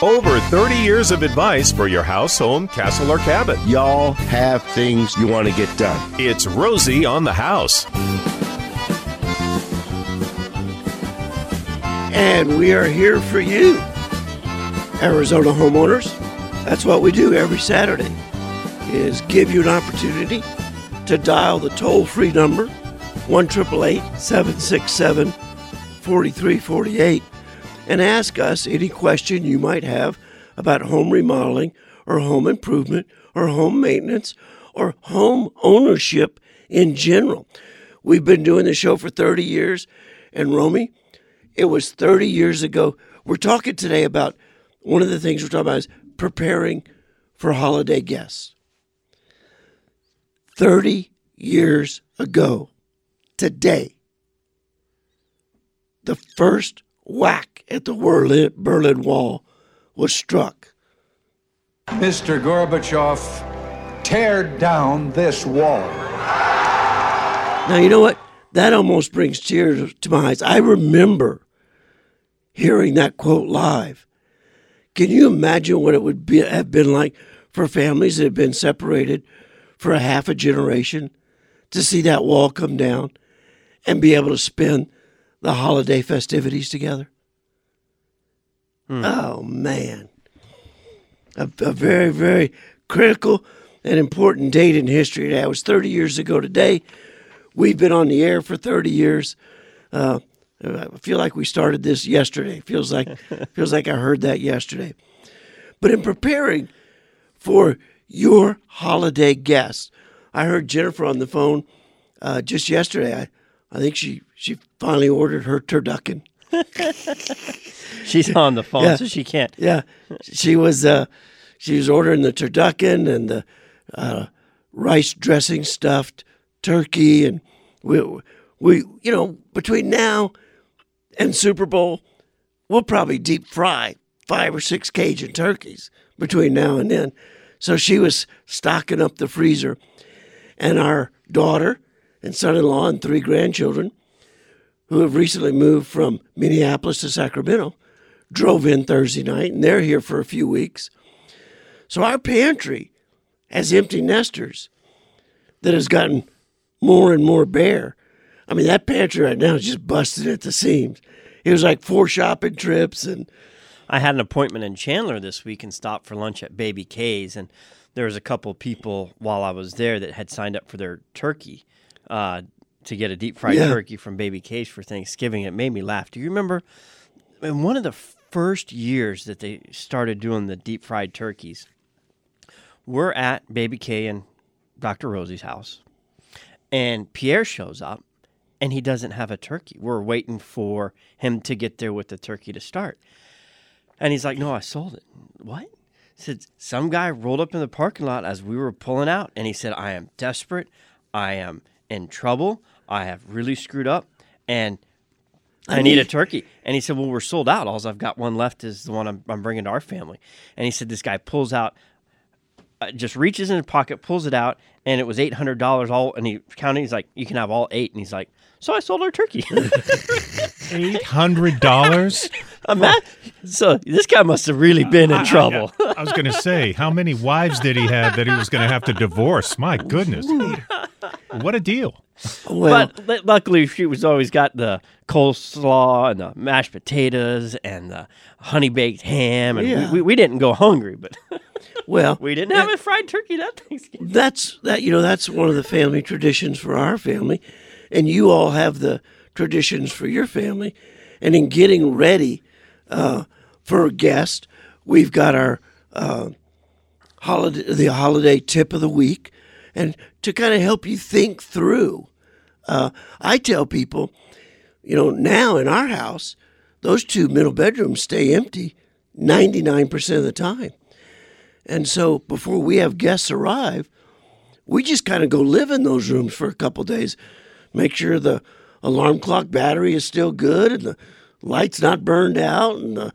Over 30 years of advice for your house, home, castle, or cabin. Y'all have things you want to get done. It's Rosie on the House. And we are here for you, Arizona homeowners. That's what we do every Saturday is give you an opportunity to dial the toll-free number 1-767 4348 and ask us any question you might have about home remodeling or home improvement or home maintenance or home ownership in general. We've been doing the show for 30 years, and Romy, it was 30 years ago. We're talking today about one of the things we're talking about is preparing for holiday guests. 30 years ago, today, the first whack at the Berlin, Berlin Wall was struck. Mr. Gorbachev, tear down this wall. Now, you know what? That almost brings tears to my eyes. I remember hearing that quote live. Can you imagine what it would be, have been like for families that have been separated for a half a generation to see that wall come down and be able to spend the holiday festivities together? Hmm. Oh, man. A, a very, very critical and important date in history. That was 30 years ago today. We've been on the air for 30 years. Uh, I feel like we started this yesterday. Feels like feels like I heard that yesterday. But in preparing for your holiday guests, I heard Jennifer on the phone uh, just yesterday. I, I think she she finally ordered her turducken. She's on the phone, Yeah. so she can't. Yeah, she was uh, she was ordering the turducken and the uh, rice dressing stuffed turkey, and we we you know between now and Super Bowl, we'll probably deep fry five or six Cajun turkeys between now and then. So she was stocking up the freezer, and our daughter and son-in-law and three grandchildren, who have recently moved from Minneapolis to Sacramento, drove in Thursday night, and they're here for a few weeks. So our pantry has empty nesters that has gotten more and more bare. I mean, that pantry right now is just busted at the seams. It was like four shopping trips, and I had an appointment in Chandler this week and stopped for lunch at Baby Kay's, and there was a couple people while I was there that had signed up for their turkey uh, to get a deep fried Yeah. turkey from Baby Kay's for Thanksgiving. It made me laugh. Do you remember in one of the first years that they started doing the deep fried turkeys? We're at Baby K and Dr. Rosie's house, and Pierre shows up and he doesn't have a turkey. We're waiting for him to get there with the turkey to start. And he's like, No, I sold it. What? He said, Some guy rolled up in the parking lot as we were pulling out, and he said, I am desperate. I am in trouble. I have really screwed up, and I need a turkey. And he said, Well, we're sold out. All I've got one left is the one I'm, I'm bringing to our family. And he said, This guy pulls out, uh, just reaches in his pocket, pulls it out, and it was $800 all. And he counted, he's like, You can have all eight. And he's like, So I sold our turkey. Eight hundred dollars. Ima- so this guy must have really been in trouble. I was going to say, how many wives did he have that he was going to have to divorce? My goodness, what a deal! well, but luckily, she was always got the coleslaw and the mashed potatoes and the honey baked ham, and Yeah. we, we, we didn't go hungry, but well, we didn't have a fried turkey that Thanksgiving. that's that. You know, that's one of the family traditions for our family, and you all have the traditions for your family. And in getting ready uh, for a guest, we've got our uh, holiday, the holiday tip of the week, and to kind of help you think through. Uh, I tell people, you know, now in our house, those two middle bedrooms stay empty 99% of the time. And so before we have guests arrive, we just kind of go live in those rooms for a couple days, make sure the alarm clock battery is still good and the lights not burned out and the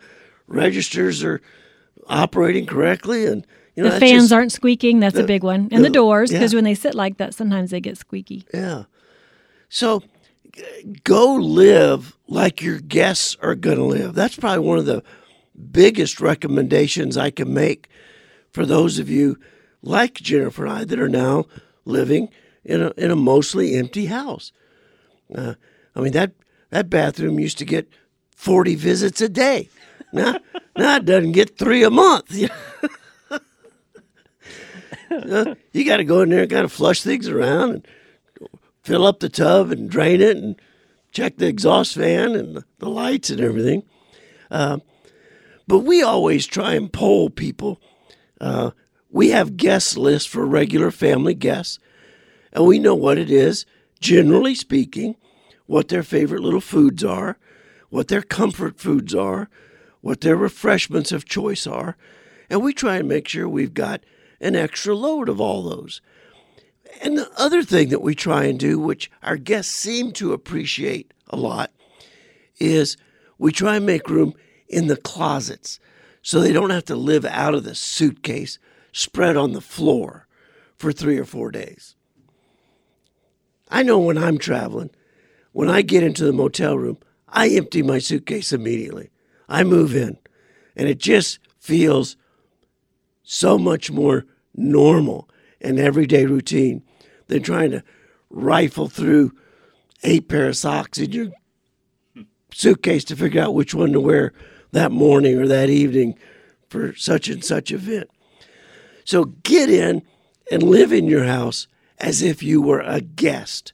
registers are operating correctly and you know the fans just- aren't squeaking. That's the- a big one. And the, the- doors, because yeah. when they sit like that, sometimes they get squeaky. Yeah. So go live like your guests are going to live. That's probably one of the biggest recommendations I can make for those of you like Jennifer and I that are now living in a, in a mostly empty house. Uh, I mean, that, that bathroom used to get 40 visits a day. Now, now it doesn't get three a month. Uh, you got to go in there and kind of flush things around and fill up the tub and drain it and check the exhaust fan and the, lights and everything. Uh, but we always try and poll people. Uh, we have guest lists for regular family guests, and we know what it is, generally speaking, what their favorite little foods are, what their comfort foods are, what their refreshments of choice are, and we try and make sure we've got an extra load of all those. And the other thing that we try and do, which our guests seem to appreciate a lot, is we try and make room in the closets so they don't have to live out of the suitcase spread on the floor for three or four days. I know when I'm traveling, when I get into the motel room, I empty my suitcase immediately. I move in, and it just feels so much more normal and everyday routine than trying to rifle through eight pair of socks in your suitcase to figure out which one to wear that morning or that evening for such and such event. So get in and live in your house as if you were a guest.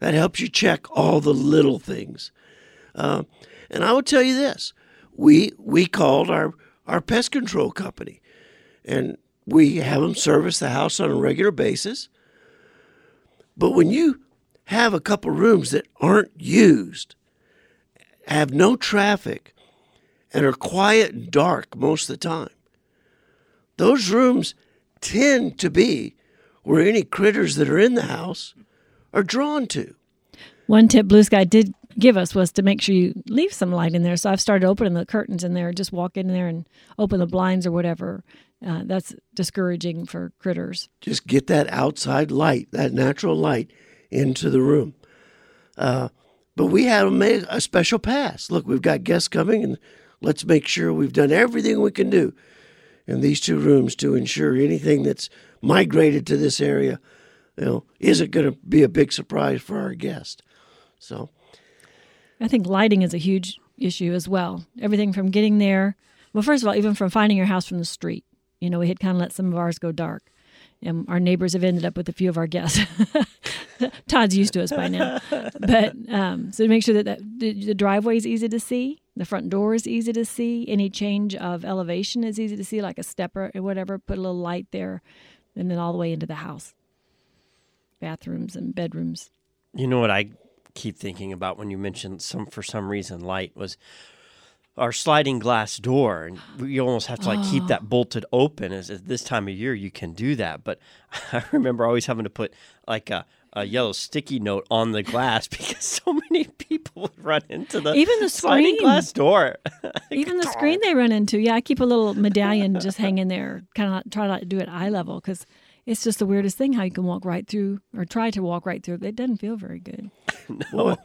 That helps you check all the little things. Uh, and I will tell you this: we we called our our pest control company, and we have them service the house on a regular basis. But when you have a couple rooms that aren't used, have no traffic, and are quiet and dark most of the time, those rooms tend to be where any critters that are in the house are drawn to. One tip Blue Sky did give us was to make sure you leave some light in there. So I've started opening the curtains in there, just walk in there and open the blinds or whatever. Uh, that's discouraging for critters. Just get that outside light, that natural light, into the room. Uh, but we have made a special pass. Look, we've got guests coming, and let's make sure we've done everything we can do in these two rooms to ensure anything that's migrated to this area, you know, isn't going to be a big surprise for our guest. So, I think lighting is a huge issue as well. Everything from getting there, well, first of all, even from finding your house from the street. You know, we had kind of let some of ours go dark. And our neighbors have ended up with a few of our guests. Todd's used to us by now. But um, so to make sure that, that the, the driveway is easy to see, the front door is easy to see, any change of elevation is easy to see, like a stepper or whatever, put a little light there, and then all the way into the house. Bathrooms and bedrooms. You know what I keep thinking about when you mentioned some for some reason light was our sliding glass door. And we almost have to like keep that oh. bolted open as at this time of year you can do that. But i remember always having to put like a, a yellow sticky note on the glass because so many people would run into the Even the sliding screen. glass door. Even the screen they run into. Yeah, I keep a little medallion just hanging there, kind of try not to do it eye level because it's just the weirdest thing how you can walk right through or try to walk right through. It doesn't feel very good. Well,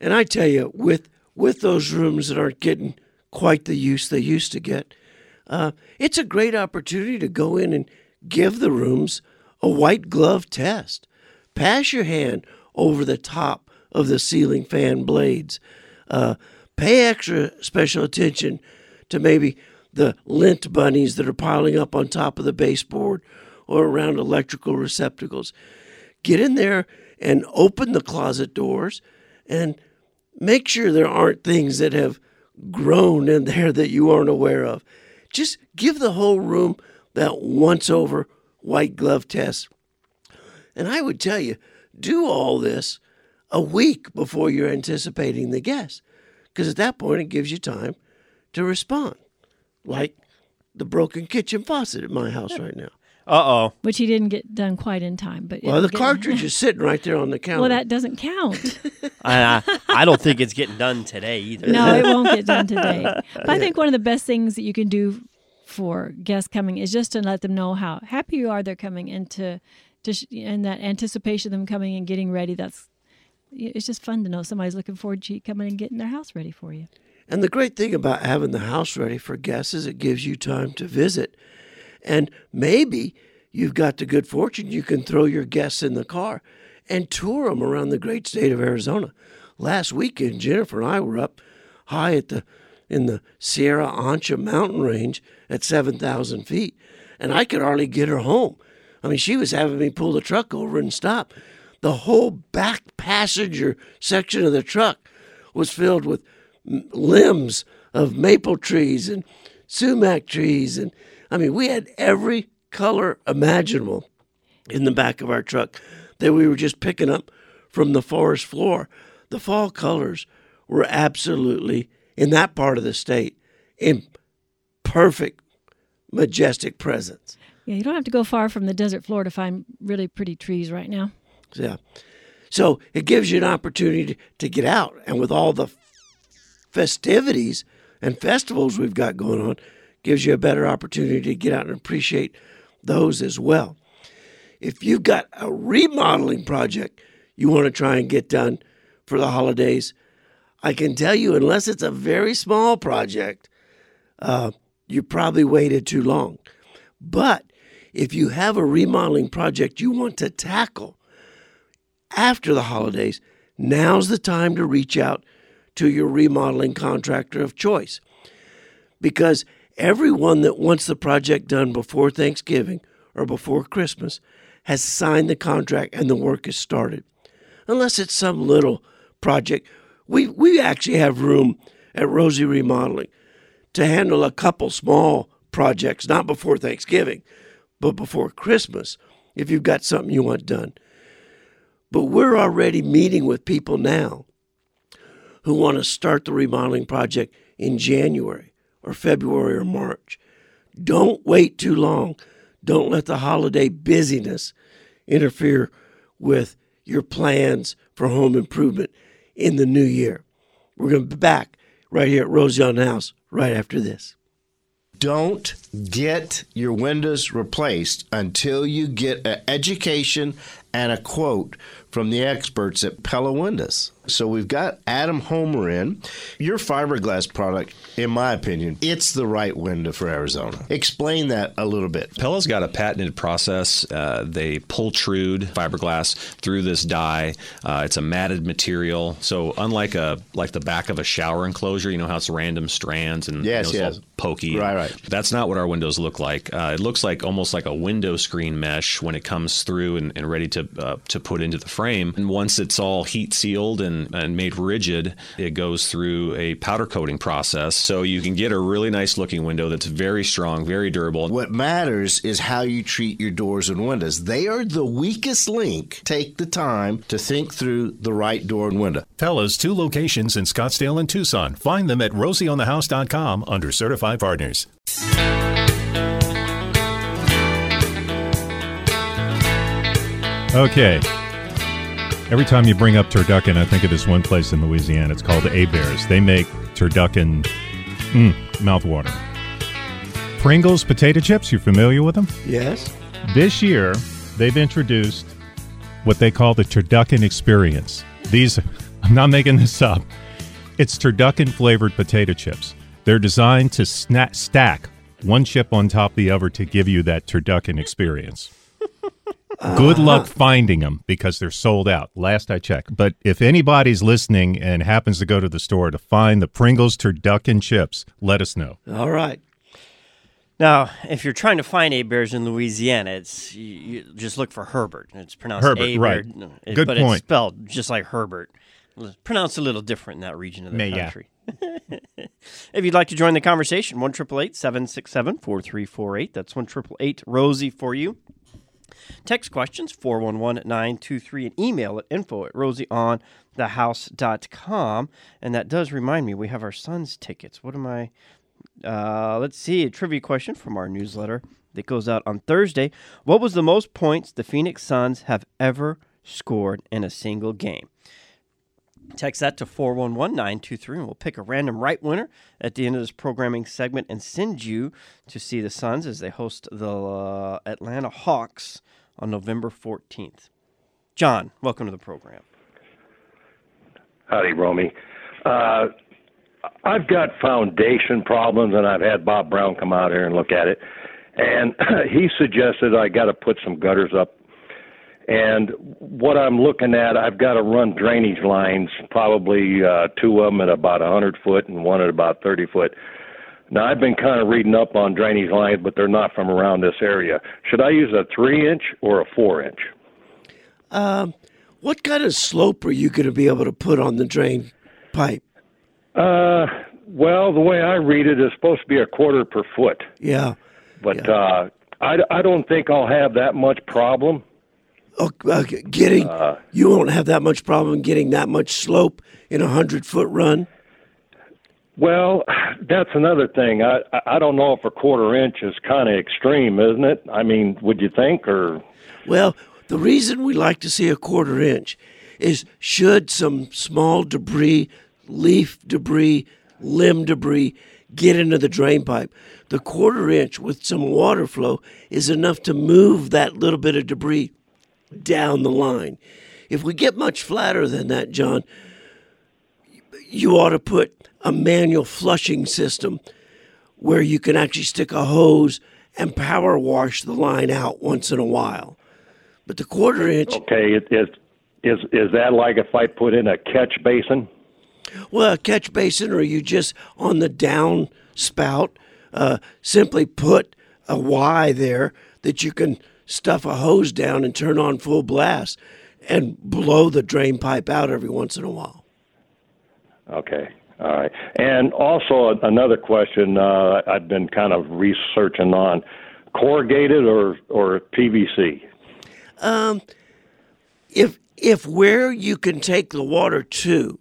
and I tell you, with with those rooms that aren't getting quite the use they used to get, uh, it's a great opportunity to go in and give the rooms a white glove test. Pass your hand over the top of the ceiling fan blades. Uh, pay extra special attention to maybe the lint bunnies that are piling up on top of the baseboard or around electrical receptacles. Get in there and open the closet doors and make sure there aren't things that have grown in there that you aren't aware of. Just give the whole room that once over white glove test. And I would tell you, do all this a week before you're anticipating the guest, because at that point it gives you time to respond, like the broken kitchen faucet at my house right now. Uh-oh Which he didn't get done quite in time. But Well, the get- cartridge is sitting right there on the counter. Well, that doesn't count. I, I, I don't think it's getting done today either no, it won't get done today. But I think one of the best things that you can do for guests coming is just to let them know how happy you are they're coming and to, to sh- and that anticipation of them coming and getting ready. That's it's just fun to know somebody's looking forward to you coming and getting their house ready for you. And the great thing about having the house ready for guests is it gives you time to visit. And maybe you've got the good fortune you can throw your guests in the car and tour them around the great state of Arizona. Last weekend, Jennifer and I were up high at the in the Sierra Ancha mountain range at 7,000 feet, and I could hardly get her home. I mean, she was having me pull the truck over and stop. The whole back passenger section of the truck was filled with limbs of maple trees and sumac trees. And I mean, we had every color imaginable in the back of our truck that we were just picking up from the forest floor. The fall colors were absolutely, in that part of the state, in perfect, majestic presence. Yeah, you don't have to go far from the desert floor to find really pretty trees right now. Yeah. So it gives you an opportunity to, to get out. And with all the festivities and festivals we've got going on, gives you a better opportunity to get out and appreciate those as well. If you've got a remodeling project you want to try and get done for the holidays, I can tell you, unless it's a very small project, uh, you probably waited too long. But if you have a remodeling project you want to tackle after the holidays, now's the time to reach out to your remodeling contractor of choice. Because everyone that wants the project done before Thanksgiving or before Christmas has signed the contract and the work is started. Unless it's some little project, we, we actually have room at Rosie Remodeling to handle a couple small projects, not before Thanksgiving, but before Christmas, if you've got something you want done. But we're already meeting with people now who want to start the remodeling project in January or February or March. Don't wait too long. Don't let the holiday busyness interfere with your plans for home improvement in the new year. We're going to be back right here at Rosie on House right after this. Don't get your windows replaced until you get an education and a quote from the experts at Pella Windows. So we've got Adam Homer in. Your fiberglass product, in my opinion, it's the right window for Arizona. Explain that a little bit. Pella's got a patented process. Uh, they pultrude fiberglass through this die. Uh, it's a matted material, so unlike a like the back of a shower enclosure, you know how it's random strands and yes, you know, yes. pokey. Right, right. That's not what our windows look like. Uh, it looks like almost like a window screen mesh when it comes through and, and ready to uh, to put into the frame. And once it's all heat sealed and, and made rigid, it goes through a powder coating process. So you can get a really nice looking window that's very strong, very durable. What matters is how you treat your doors and windows. They are the weakest link. Take the time to think through the right door and window. Pella's two locations in Scottsdale and Tucson. Find them at rosieonthehouse.com under certified partners. Okay. Every time you bring up turducken, I think of this one place in Louisiana. It's called Hebert's. They make turducken mm, mouthwater. Pringles potato chips, you familiar with them? Yes? This year, they've introduced what they call the turducken experience. These, I'm not making this up. It's turducken flavored potato chips. They're designed to sna- stack one chip on top of the other to give you that turducken experience. Good luck finding them because they're sold out. Last I checked. But if anybody's listening and happens to go to the store to find the Pringles turducken chips, let us know. All right. Now, if you're trying to find A bears in Louisiana, it's you, you just look for Herbert. It's pronounced Herbert, A right. no, it- Good but point. it's spelled just like Herbert. It's pronounced a little different in that region of the May- country. if you'd like to join the conversation, one triple eight seven six seven four three four eight. That's one triple eight Rosie for you. Text questions 411 923 and email at info at rosieonthehouse.com. And that does remind me, we have our Suns tickets. What am I? Uh, let's see, a trivia question from our newsletter that goes out on Thursday. What was the most points the Phoenix Suns have ever scored in a single game? Text that to 411 923, and we'll pick a random right winner at the end of this programming segment and send you to see the Suns as they host the uh, Atlanta Hawks on November 14th. John, welcome to the program. Howdy, Romy. Uh, I've got foundation problems, and I've had Bob Brown come out here and look at it, and he suggested I got to put some gutters up. And what I'm looking at, I've got to run drainage lines, probably uh, two of them at about 100 foot and one at about 30 foot. Now I've been kind of reading up on drainage lines, but they're not from around this area. Should I use a three inch or a four inch? Um, what kind of slope are you going to be able to put on the drain pipe? Uh, well, the way I read it is supposed to be a quarter per foot. Yeah. But yeah. uh, I, I don't think I'll have that much problem. Uh, getting uh, you won't have that much problem getting that much slope in a hundred foot run. Well, that's another thing. I I don't know if a quarter inch is kind of extreme, isn't it? I mean, would you think or? Well, the reason we like to see a quarter inch is should some small debris, leaf debris, limb debris get into the drain pipe, the quarter inch with some water flow is enough to move that little bit of debris down the line. If we get much flatter than that, John, you ought to put a manual flushing system where you can actually stick a hose and power wash the line out once in a while. But the quarter inch. Okay, it is is is that like if I put in a catch basin? Well, a catch basin, or you just on the down spout, uh, simply put a Y there that you can stuff a hose down and turn on full blast and blow the drain pipe out every once in a while. Okay. All right. And also another question uh, I've been kind of researching on corrugated or or PVC. Um, if if where you can take the water to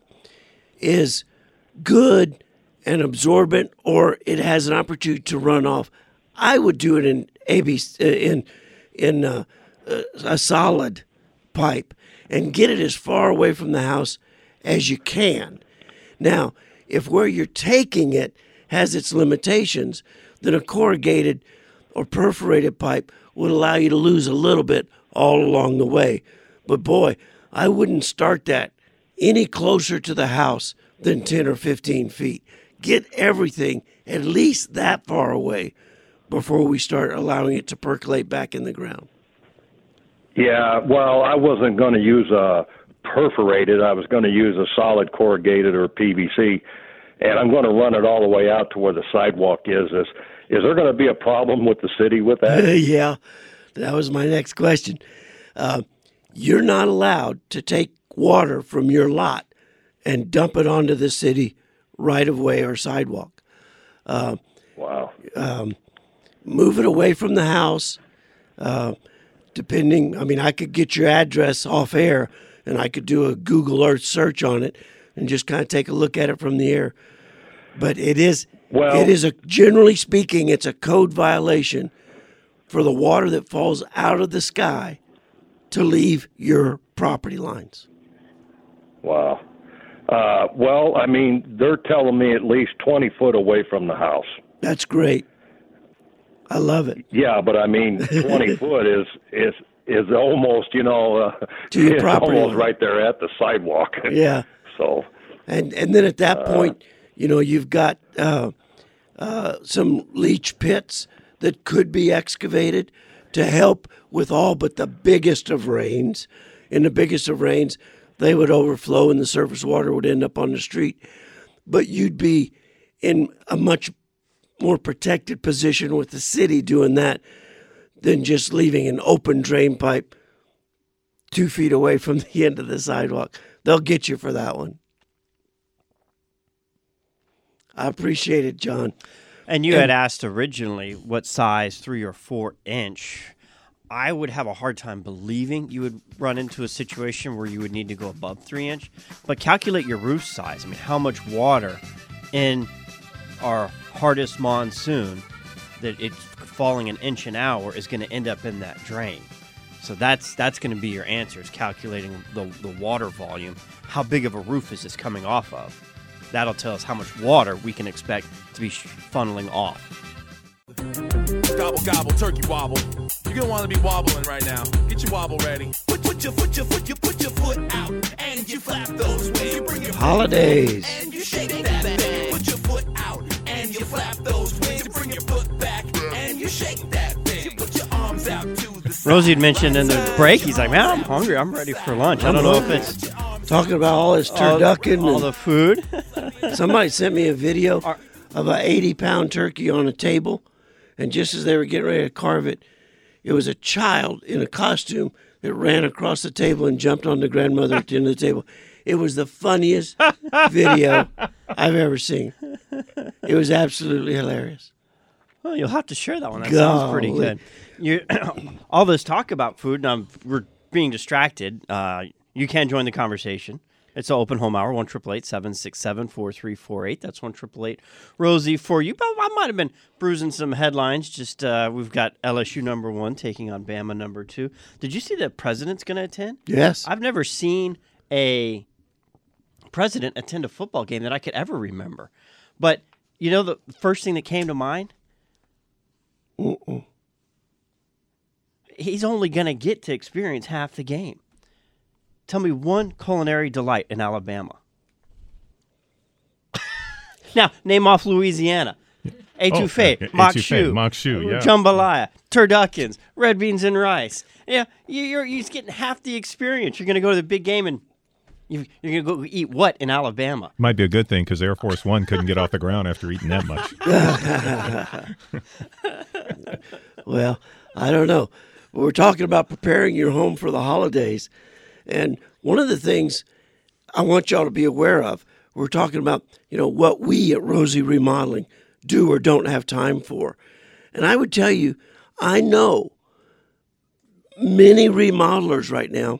is good and absorbent, or it has an opportunity to run off, I would do it in ABC uh, in in a, a solid pipe and get it as far away from the house as you can. Now, if where you're taking it has its limitations, then a corrugated or perforated pipe would allow you to lose a little bit all along the way. But boy, I wouldn't start that any closer to the house than 10 or 15 feet. Get everything at least that far away before we start allowing it to percolate back in the ground. Yeah, well, I wasn't going to use a perforated. I was going to use a solid corrugated or PVC, and I'm going to run it all the way out to where the sidewalk is. Is is there going to be a problem with the city with that? yeah, that was my next question. Uh, you're not allowed to take water from your lot and dump it onto the city right of way or sidewalk. Uh, wow. Um, move it away from the house. Uh, depending, I mean, I could get your address off air and I could do a Google Earth search on it and just kind of take a look at it from the air. But it is, well, it is a generally speaking, it's a code violation for the water that falls out of the sky to leave your property lines. Wow. Uh, well, I mean, they're telling me at least 20 foot away from the house. That's great. I love it. Yeah, but I mean, 20 foot is is is almost, you know, uh, to your property almost right there at the sidewalk. Yeah. so. And and then at that uh, point, you know, you've got uh, uh, some leach pits that could be excavated to help with all but the biggest of rains. In the biggest of rains, they would overflow and the surface water would end up on the street. But you'd be in a much more protected position with the city doing that than just leaving an open drain pipe two feet away from the end of the sidewalk. They'll get you for that one. I appreciate it, John. And you and, had asked originally what size, three or four inch. I would have a hard time believing you would run into a situation where you would need to go above three inch. But calculate your roof size. I mean, how much water in our hardest monsoon that it's falling an inch an hour is going to end up in that drain. So that's that's going to be your answer is calculating the, the water volume. How big of a roof is this coming off of? That'll tell us how much water we can expect to be funneling off. Gobble gobble, turkey wobble. You're gonna want to be wobbling right now. Get your wobble ready. Put, put your foot, your foot, you put your foot out, and you flap those wings. Holidays. And you shake Rosie had mentioned in the break, he's like, man, I'm hungry. I'm ready for lunch. I don't know if it's Talking about all this all, turducken all and the food. Somebody sent me a video of an 80 pound turkey on a table, and just as they were getting ready to carve it, it was a child in a costume that ran across the table and jumped on the grandmother at the end of the table. It was the funniest video I've ever seen. It was absolutely hilarious. Well, you'll have to share that one. That sounds pretty Golly. good. You, all this talk about food, and I'm, we're being distracted. Uh, you can join the conversation. It's an open home hour, 1 767 4348. That's 1 Rosie for you. But I might have been bruising some headlines. Just uh, we've got LSU number one taking on Bama number two. Did you see the president's going to attend? Yes. I've never seen a president attend a football game that I could ever remember. But you know, the first thing that came to mind Mm-mm. he's only going to get to experience half the game. Tell me one culinary delight in Alabama. now, name off Louisiana. Oh, Etouffee, okay. mock maque choux, yeah. jambalaya, turduckens, red beans and rice. Yeah, you- you're, you're just getting half the experience. You're going to go to the big game and you- you're going to go eat what in Alabama? Might be a good thing because Air Force One couldn't get off the ground after eating that much. well, I don't know. We're talking about preparing your home for the holidays. And one of the things I want y'all to be aware of, we're talking about, you know, what we at Rosie Remodeling do or don't have time for. And I would tell you, I know many remodelers right now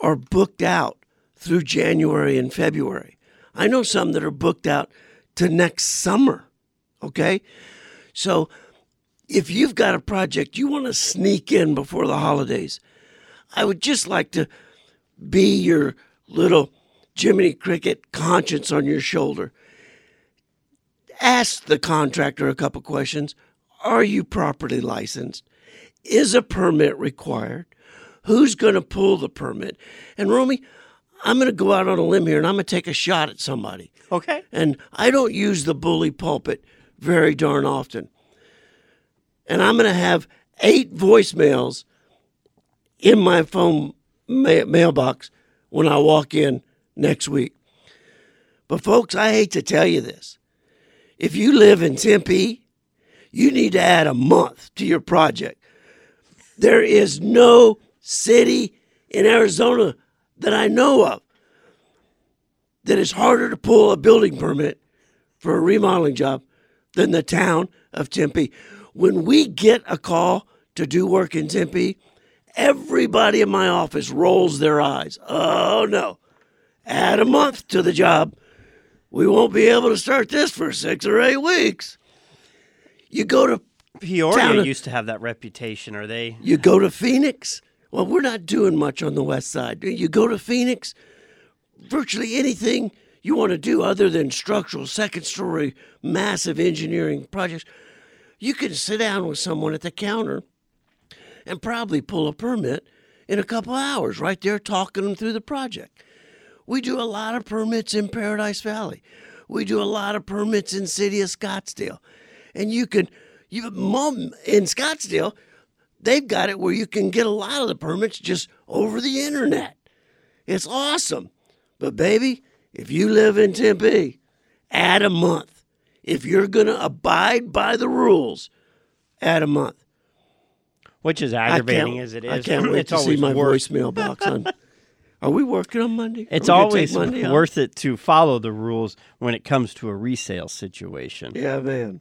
are booked out through January and February. I know some that are booked out to next summer. Okay? So if you've got a project you want to sneak in before the holidays, I would just like to be your little Jiminy Cricket conscience on your shoulder. Ask the contractor a couple questions. Are you properly licensed? Is a permit required? Who's going to pull the permit? And Romy, I'm going to go out on a limb here and I'm going to take a shot at somebody. Okay. And I don't use the bully pulpit very darn often. And I'm going to have eight voicemails in my phone ma- mailbox when I walk in next week. But, folks, I hate to tell you this. If you live in Tempe, you need to add a month to your project. There is no city in Arizona that I know of that is harder to pull a building permit for a remodeling job than the town of Tempe. When we get a call to do work in Tempe, everybody in my office rolls their eyes. Oh no, add a month to the job. We won't be able to start this for six or eight weeks. You go to Peoria town- used to have that reputation. Are they? you go to Phoenix. Well, we're not doing much on the west side. You go to Phoenix, virtually anything you want to do other than structural, second story, massive engineering projects, you can sit down with someone at the counter and probably pull a permit in a couple hours right there talking them through the project. We do a lot of permits in Paradise Valley. We do a lot of permits in city of Scottsdale. And you can you mom in Scottsdale, they've got it where you can get a lot of the permits just over the internet. It's awesome. But baby, if you live in Tempe, add a month. If you're going to abide by the rules, add a month. Which is aggravating as it is. I can't wait to see my worse. voicemail box on. Are we working on Monday? It's Are we gonna take always Monday worth it to follow the rules when it comes to a resale situation. Yeah, man.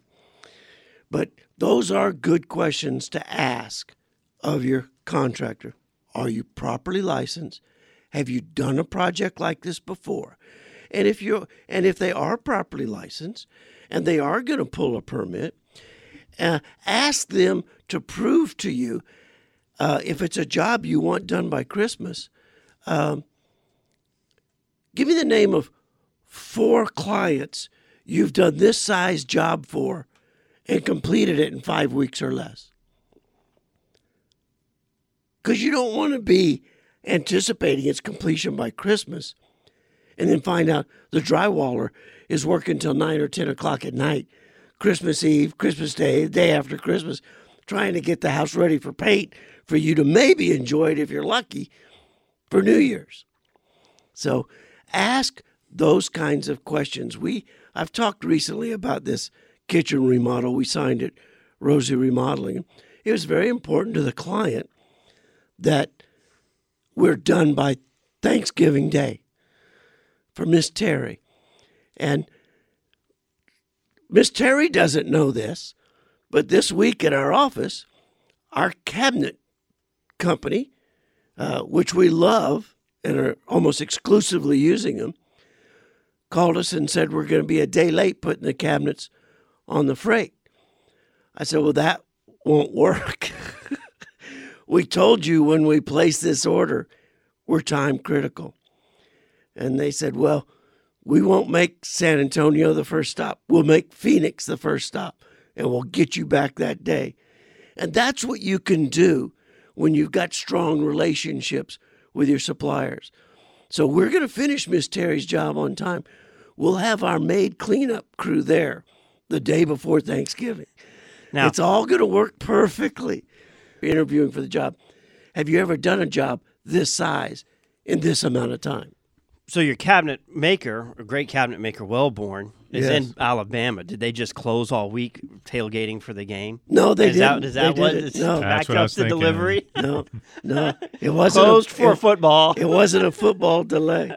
But those are good questions to ask of your contractor. Are you properly licensed? Have you done a project like this before? And if you and if they are properly licensed and they are going to pull a permit, uh, ask them to prove to you uh, if it's a job you want done by Christmas. Um, give me the name of four clients you've done this size job for and completed it in five weeks or less. Because you don't want to be anticipating its completion by Christmas and then find out the drywaller is working till 9 or 10 o'clock at night, Christmas Eve, Christmas Day, the day after Christmas, trying to get the house ready for paint for you to maybe enjoy it if you're lucky for New Year's. So ask those kinds of questions. We I've talked recently about this kitchen remodel we signed it, Rosie Remodeling. It was very important to the client that we're done by Thanksgiving Day for Miss Terry. And Miss Terry doesn't know this, but this week at our office, our cabinet company, uh, which we love and are almost exclusively using them, called us and said we're going to be a day late putting the cabinets on the freight. I said, Well, that won't work. we told you when we placed this order, we're time critical. And they said, Well, we won't make San Antonio the first stop. We'll make Phoenix the first stop, and we'll get you back that day. And that's what you can do when you've got strong relationships with your suppliers. So we're going to finish Miss Terry's job on time. We'll have our maid cleanup crew there the day before Thanksgiving. Now- it's all going to work perfectly. Interviewing for the job. Have you ever done a job this size in this amount of time? So your cabinet maker, a great cabinet maker, Wellborn, is Yes. in Alabama. Did they just close all week tailgating for the game? No, they is didn't. is that They what didn't. No. That's back what I up was the thinking. delivery? No, no, it wasn't Closed a, for it- football. It wasn't a football delay,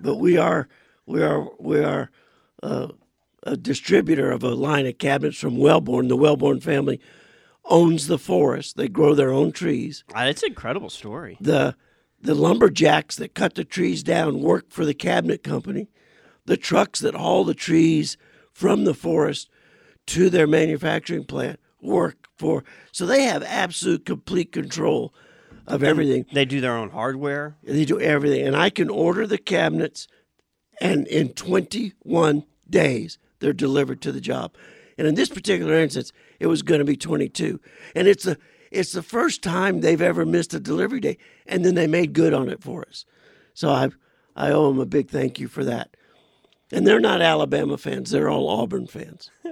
but we are we are we are uh, a distributor of a line of cabinets from Wellborn. The Wellborn family owns the forest. They grow their own trees. Uh, It's an incredible story. The the lumberjacks that cut the trees down work for the cabinet company. The trucks that haul the trees from the forest to their manufacturing plant work for. So they have absolute complete control of everything. They do their own hardware. They do everything. And I can order the cabinets, and in 21 days, they're delivered to the job. And in this particular instance, it was going to be 22. And it's the, it's the first time they've ever missed a delivery day. And then they made good on it for us. So I, I owe them a big thank you for that. And they're not Alabama fans, they're all Auburn fans.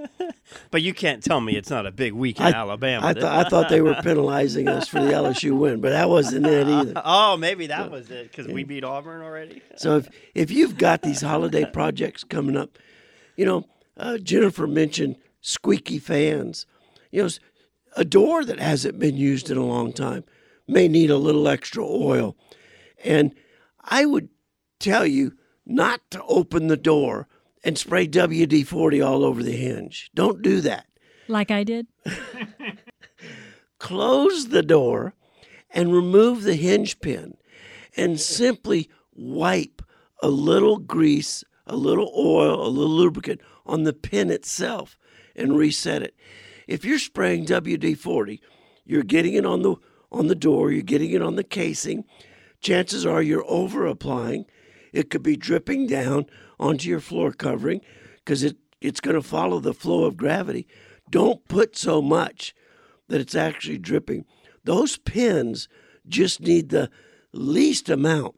But you can't tell me it's not a big week in I, Alabama. I, th- I thought they were penalizing us for the LSU win, but that wasn't it either. oh, maybe that was it because we beat Auburn already. So if if you've got these holiday projects coming up, you know uh, Jennifer mentioned squeaky fans. You know, a door that hasn't been used in a long time may need a little extra oil, and I would tell you not to open the door and spray WD forty all over the hinge. Don't do that Like I did. close the door and remove the hinge pin and simply wipe a little grease, a little oil, a little lubricant on the pin itself and reset it. If you're spraying WD-40, you're getting it on the on the door, you're getting it on the casing. Chances are you're over applying. It could be dripping down onto your floor covering because it, it's going to follow the flow of gravity. Don't put so much that it's actually dripping. Those pins just need the least amount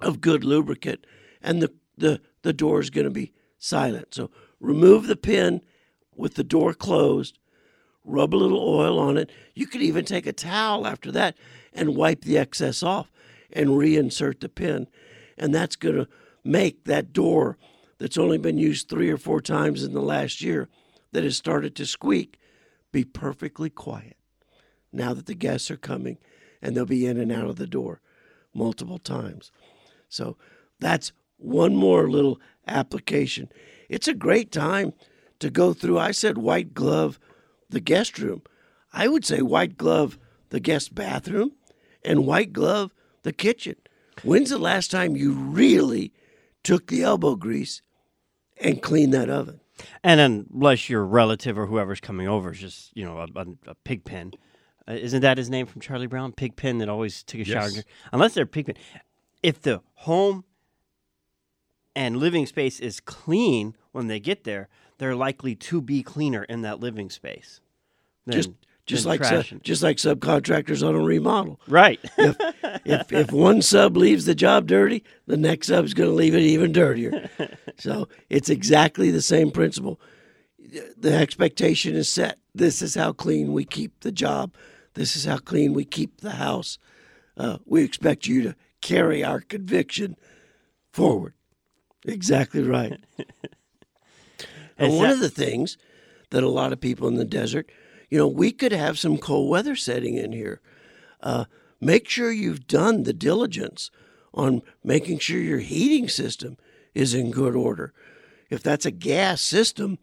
of good lubricant, and the, the, the door is going to be silent. So remove the pin with the door closed, rub a little oil on it. You could even take a towel after that and wipe the excess off and reinsert the pin. And that's going to make that door that's only been used three or four times in the last year that has started to squeak be perfectly quiet now that the guests are coming and they'll be in and out of the door multiple times. So that's one more little application. It's a great time to go through. I said white glove the guest room. I would say white glove the guest bathroom and white glove the kitchen. When's the last time you really took the elbow grease and cleaned that oven? And unless your relative or whoever's coming over is just, you know, a, a, a pig pen. Uh, isn't that his name from Charlie Brown? Pig pen that always took a shower. Unless they're pig pen. If the home and living space is clean when they get there, they're likely to be cleaner in that living space. than- just just than like su- just like subcontractors on a remodel. Right. if, if if one sub leaves the job dirty, the next sub's going to leave it even dirtier. so it's exactly the same principle. The expectation is set. this is how clean we keep the job. This is how clean we keep the house. Uh, we expect you to carry our conviction forward. Exactly right. and one that- of the things that a lot of people in the desert, you know, we could have some cold weather setting in here. Uh, make sure you've done the diligence on making sure your heating system is in good order. If that's a gas system,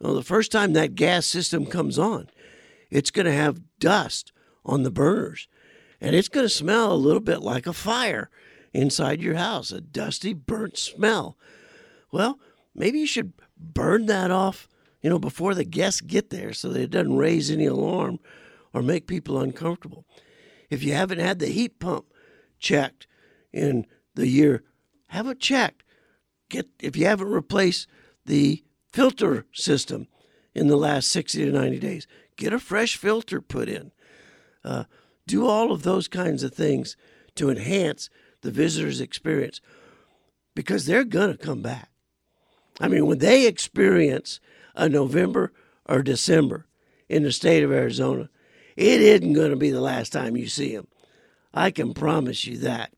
well, the first time that gas system comes on, it's going to have dust on the burners and it's going to smell a little bit like a fire inside your house, a dusty, burnt smell. Well, maybe you should burn that off, you know, before the guests get there so that it doesn't raise any alarm or make people uncomfortable. If you haven't had the heat pump checked in the year, have it checked. Get if you haven't replaced the filter system in the last 60 to 90 days, get a fresh filter put in. Uh, do all of those kinds of things to enhance the visitor's experience because they're going to come back. I mean, when they experience a November or December in the state of Arizona, it isn't going to be the last time you see them. I can promise you that.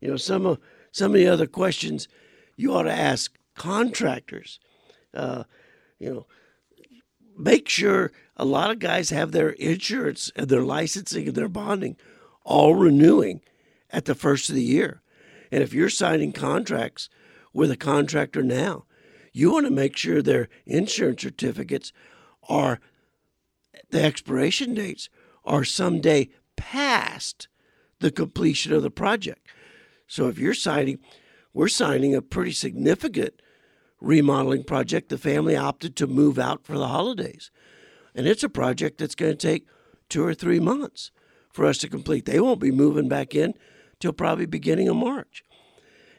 You know, some of some of the other questions you ought to ask contractors. Uh, you know, make sure a lot of guys have their insurance and their licensing and their bonding all renewing at the first of the year. And if you're signing contracts with a contractor now, you want to make sure their insurance certificates are the expiration dates are someday past the completion of the project. So if you're signing, we're signing a pretty significant remodeling project. The family opted to move out for the holidays. And it's a project that's going to take two or three months for us to complete. They won't be moving back in till probably beginning of March.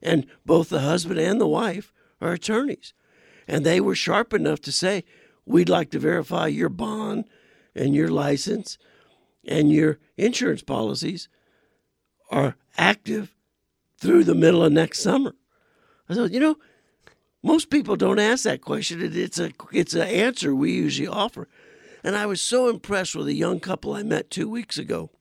And both the husband and the wife are attorneys. And they were sharp enough to say, we'd like to verify your bond and your license and your insurance policies are active through the middle of next summer. I said, you know, most people don't ask that question. It's a it's an answer we usually offer. And I was so impressed with a young couple I met two weeks ago.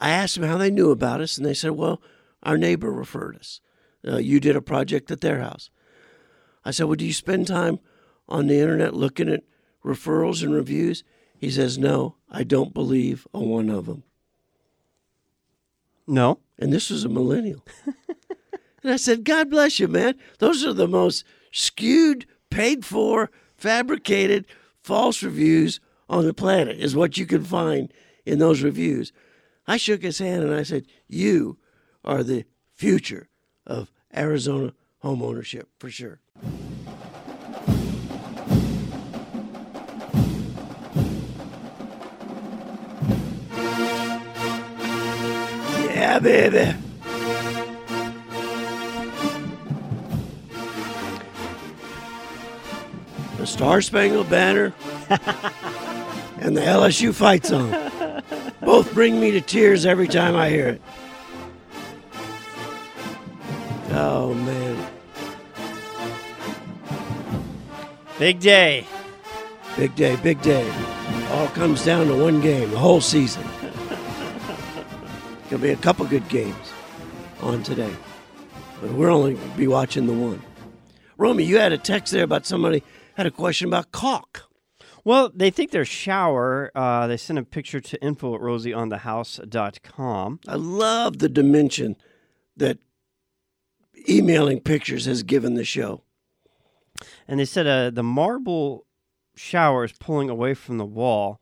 I asked them how they knew about us, and they said, "Well, our neighbor referred us. Uh, you did a project at their house." I said, "Well, do you spend time on the internet looking at referrals and reviews?" He says, "No, I don't believe a one of them." No. And this was a millennial. and I said, God bless you, man. Those are the most skewed, paid for, fabricated, false reviews on the planet, is what you can find in those reviews. I shook his hand and I said, You are the future of Arizona home ownership for sure. Yeah, baby. The Star Spangled Banner and the LSU fight song. Both bring me to tears every time I hear it. Oh, man. Big day. Big day, big day. All comes down to one game, the whole season. There'll be a couple good games on today, but we're only be watching the one. Romey, you had a text there about somebody had a question about caulk. Well, they think their shower. Uh, they sent a picture to info at rosieonthehouse.com. I love the dimension that emailing pictures has given the show. And they said uh, the marble shower is pulling away from the wall.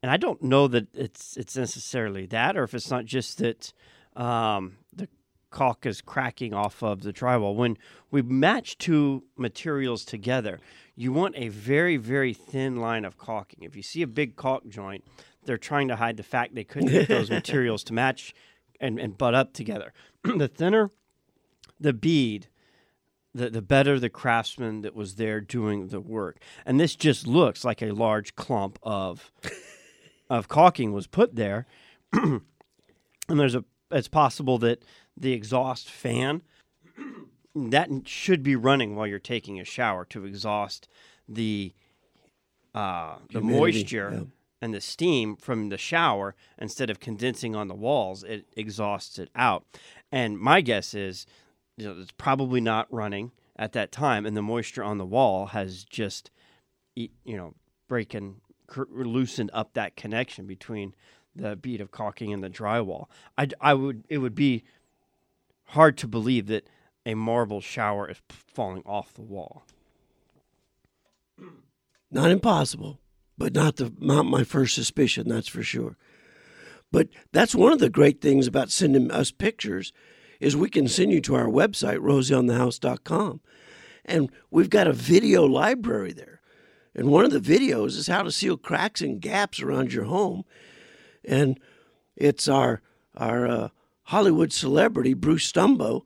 And I don't know that it's it's necessarily that, or if it's not just that um, caulk is cracking off of the drywall. When we match two materials together, you want a very very thin line of caulking. If you see a big caulk joint, they're trying to hide the fact they couldn't get those materials to match and, and butt up together. the thinner the bead, the, the better the craftsman that was there doing the work. And this just looks like a large clump of of caulking was put there. and there's a it's possible that the exhaust fan that should be running while you're taking a shower to exhaust the uh, the Humidity, moisture yeah. and the steam from the shower instead of condensing on the walls, it exhausts it out. And my guess is, you know, it's probably not running at that time, and the moisture on the wall has just, you know, breaking, cr- loosened up that connection between the bead of caulking and the drywall. I, I would, it would be hard to believe that a marble shower is falling off the wall. Not impossible, but not the not my first suspicion. That's for sure. But that's one of the great things about sending us pictures is we can send you to our website rosieonthehouse.com, and we've got a video library there. And one of the videos is how to seal cracks and gaps around your home, and it's our our uh, Hollywood celebrity Bruce Stumbo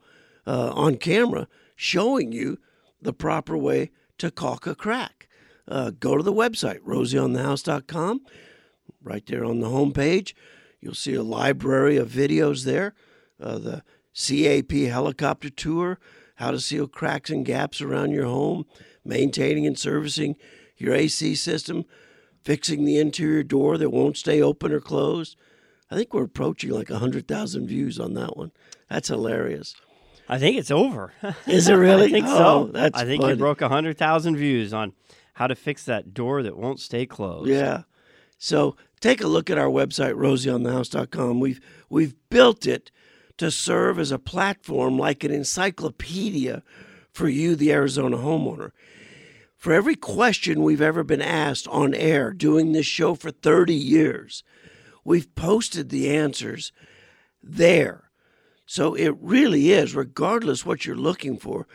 uh, on camera showing you the proper way to caulk a crack. Uh, go to the website rosieonthehouse.com. Right there on the home page, you'll see a library of videos there. Uh, the CAP helicopter tour, how to seal cracks and gaps around your home, maintaining and servicing your AC system, fixing the interior door that won't stay open or closed. I think we're approaching like 100,000 views on that one. That's hilarious. I think it's over. Is it really? I think Oh, so. that's I think funny. you broke hundred thousand views on how to fix that door that won't stay closed. Yeah. So take a look at our website, rosieonthehouse.com. We've we've built it to serve as a platform like an encyclopedia for you, the Arizona homeowner. For every question we've ever been asked on air doing this show for 30 years, we've posted the answers there. So it really is, regardless what you're looking for,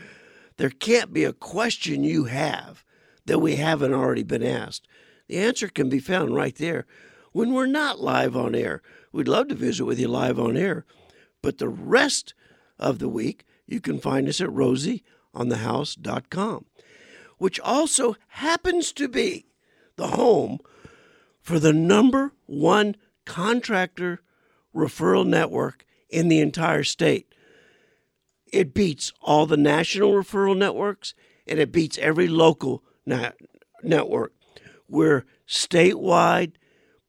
there can't be a question you have that we haven't already been asked. The answer can be found right there when we're not live on air. We'd love to visit with you live on air, but the rest of the week, you can find us at rosieonthehouse.com, which also happens to be the home for the number one contractor referral network in the entire state. It beats all the national referral networks and it beats every local na- network. We're statewide,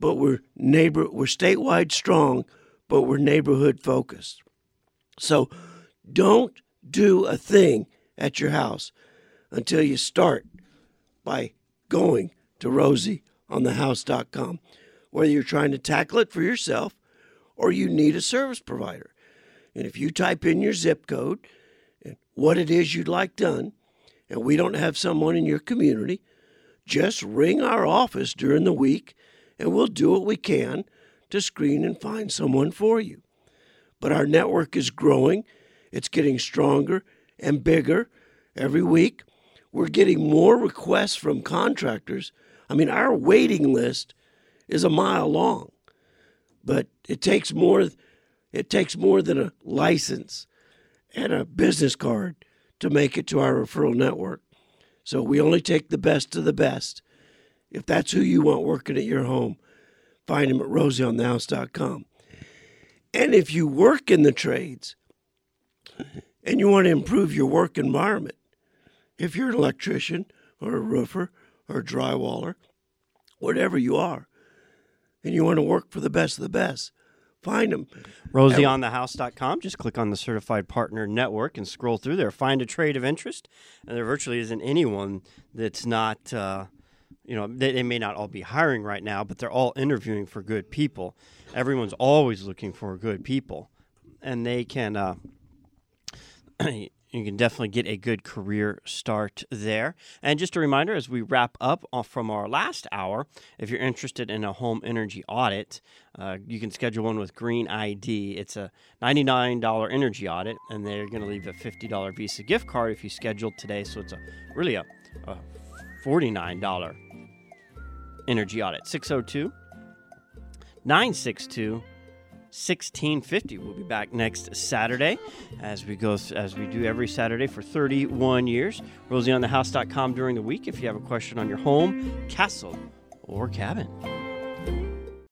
but we're neighbor we're statewide strong, but we're neighborhood focused. So don't do a thing at your house until you start by going to rosieonthehouse.com. Whether you're trying to tackle it for yourself or you need a service provider. And if you type in your zip code and what it is you'd like done, and we don't have someone in your community, just ring our office during the week and we'll do what we can to screen and find someone for you. But our network is growing, it's getting stronger and bigger every week. We're getting more requests from contractors. I mean, our waiting list is a mile long, but it takes more it takes more than a license and a business card to make it to our referral network. So we only take the best of the best. If that's who you want working at your home, find them at rosieonthehouse.com. And if you work in the trades and you want to improve your work environment, if you're an electrician or a roofer or a drywaller, whatever you are, and you want to work for the best of the best, find them. RosieOnTheHouse.com. Just click on the Certified Partner Network and scroll through there. Find a trade of interest, and there virtually isn't anyone that's not, uh, you know, they, they may not all be hiring right now, but they're all interviewing for good people. Everyone's always looking for good people, and they can. Uh, you can definitely get a good career start there. And just a reminder as we wrap up from our last hour, if you're interested in a home energy audit, uh, you can schedule one with Green ID. It's a $99 energy audit, and they're going to leave a $50 Visa gift card if you schedule today. So it's a really a, a $49 energy audit. 602 962 1650. We'll be back next Saturday as we go as we do every Saturday for 31 years. RosieOnTheHouse.com during the week if you have a question on your home, castle, or cabin.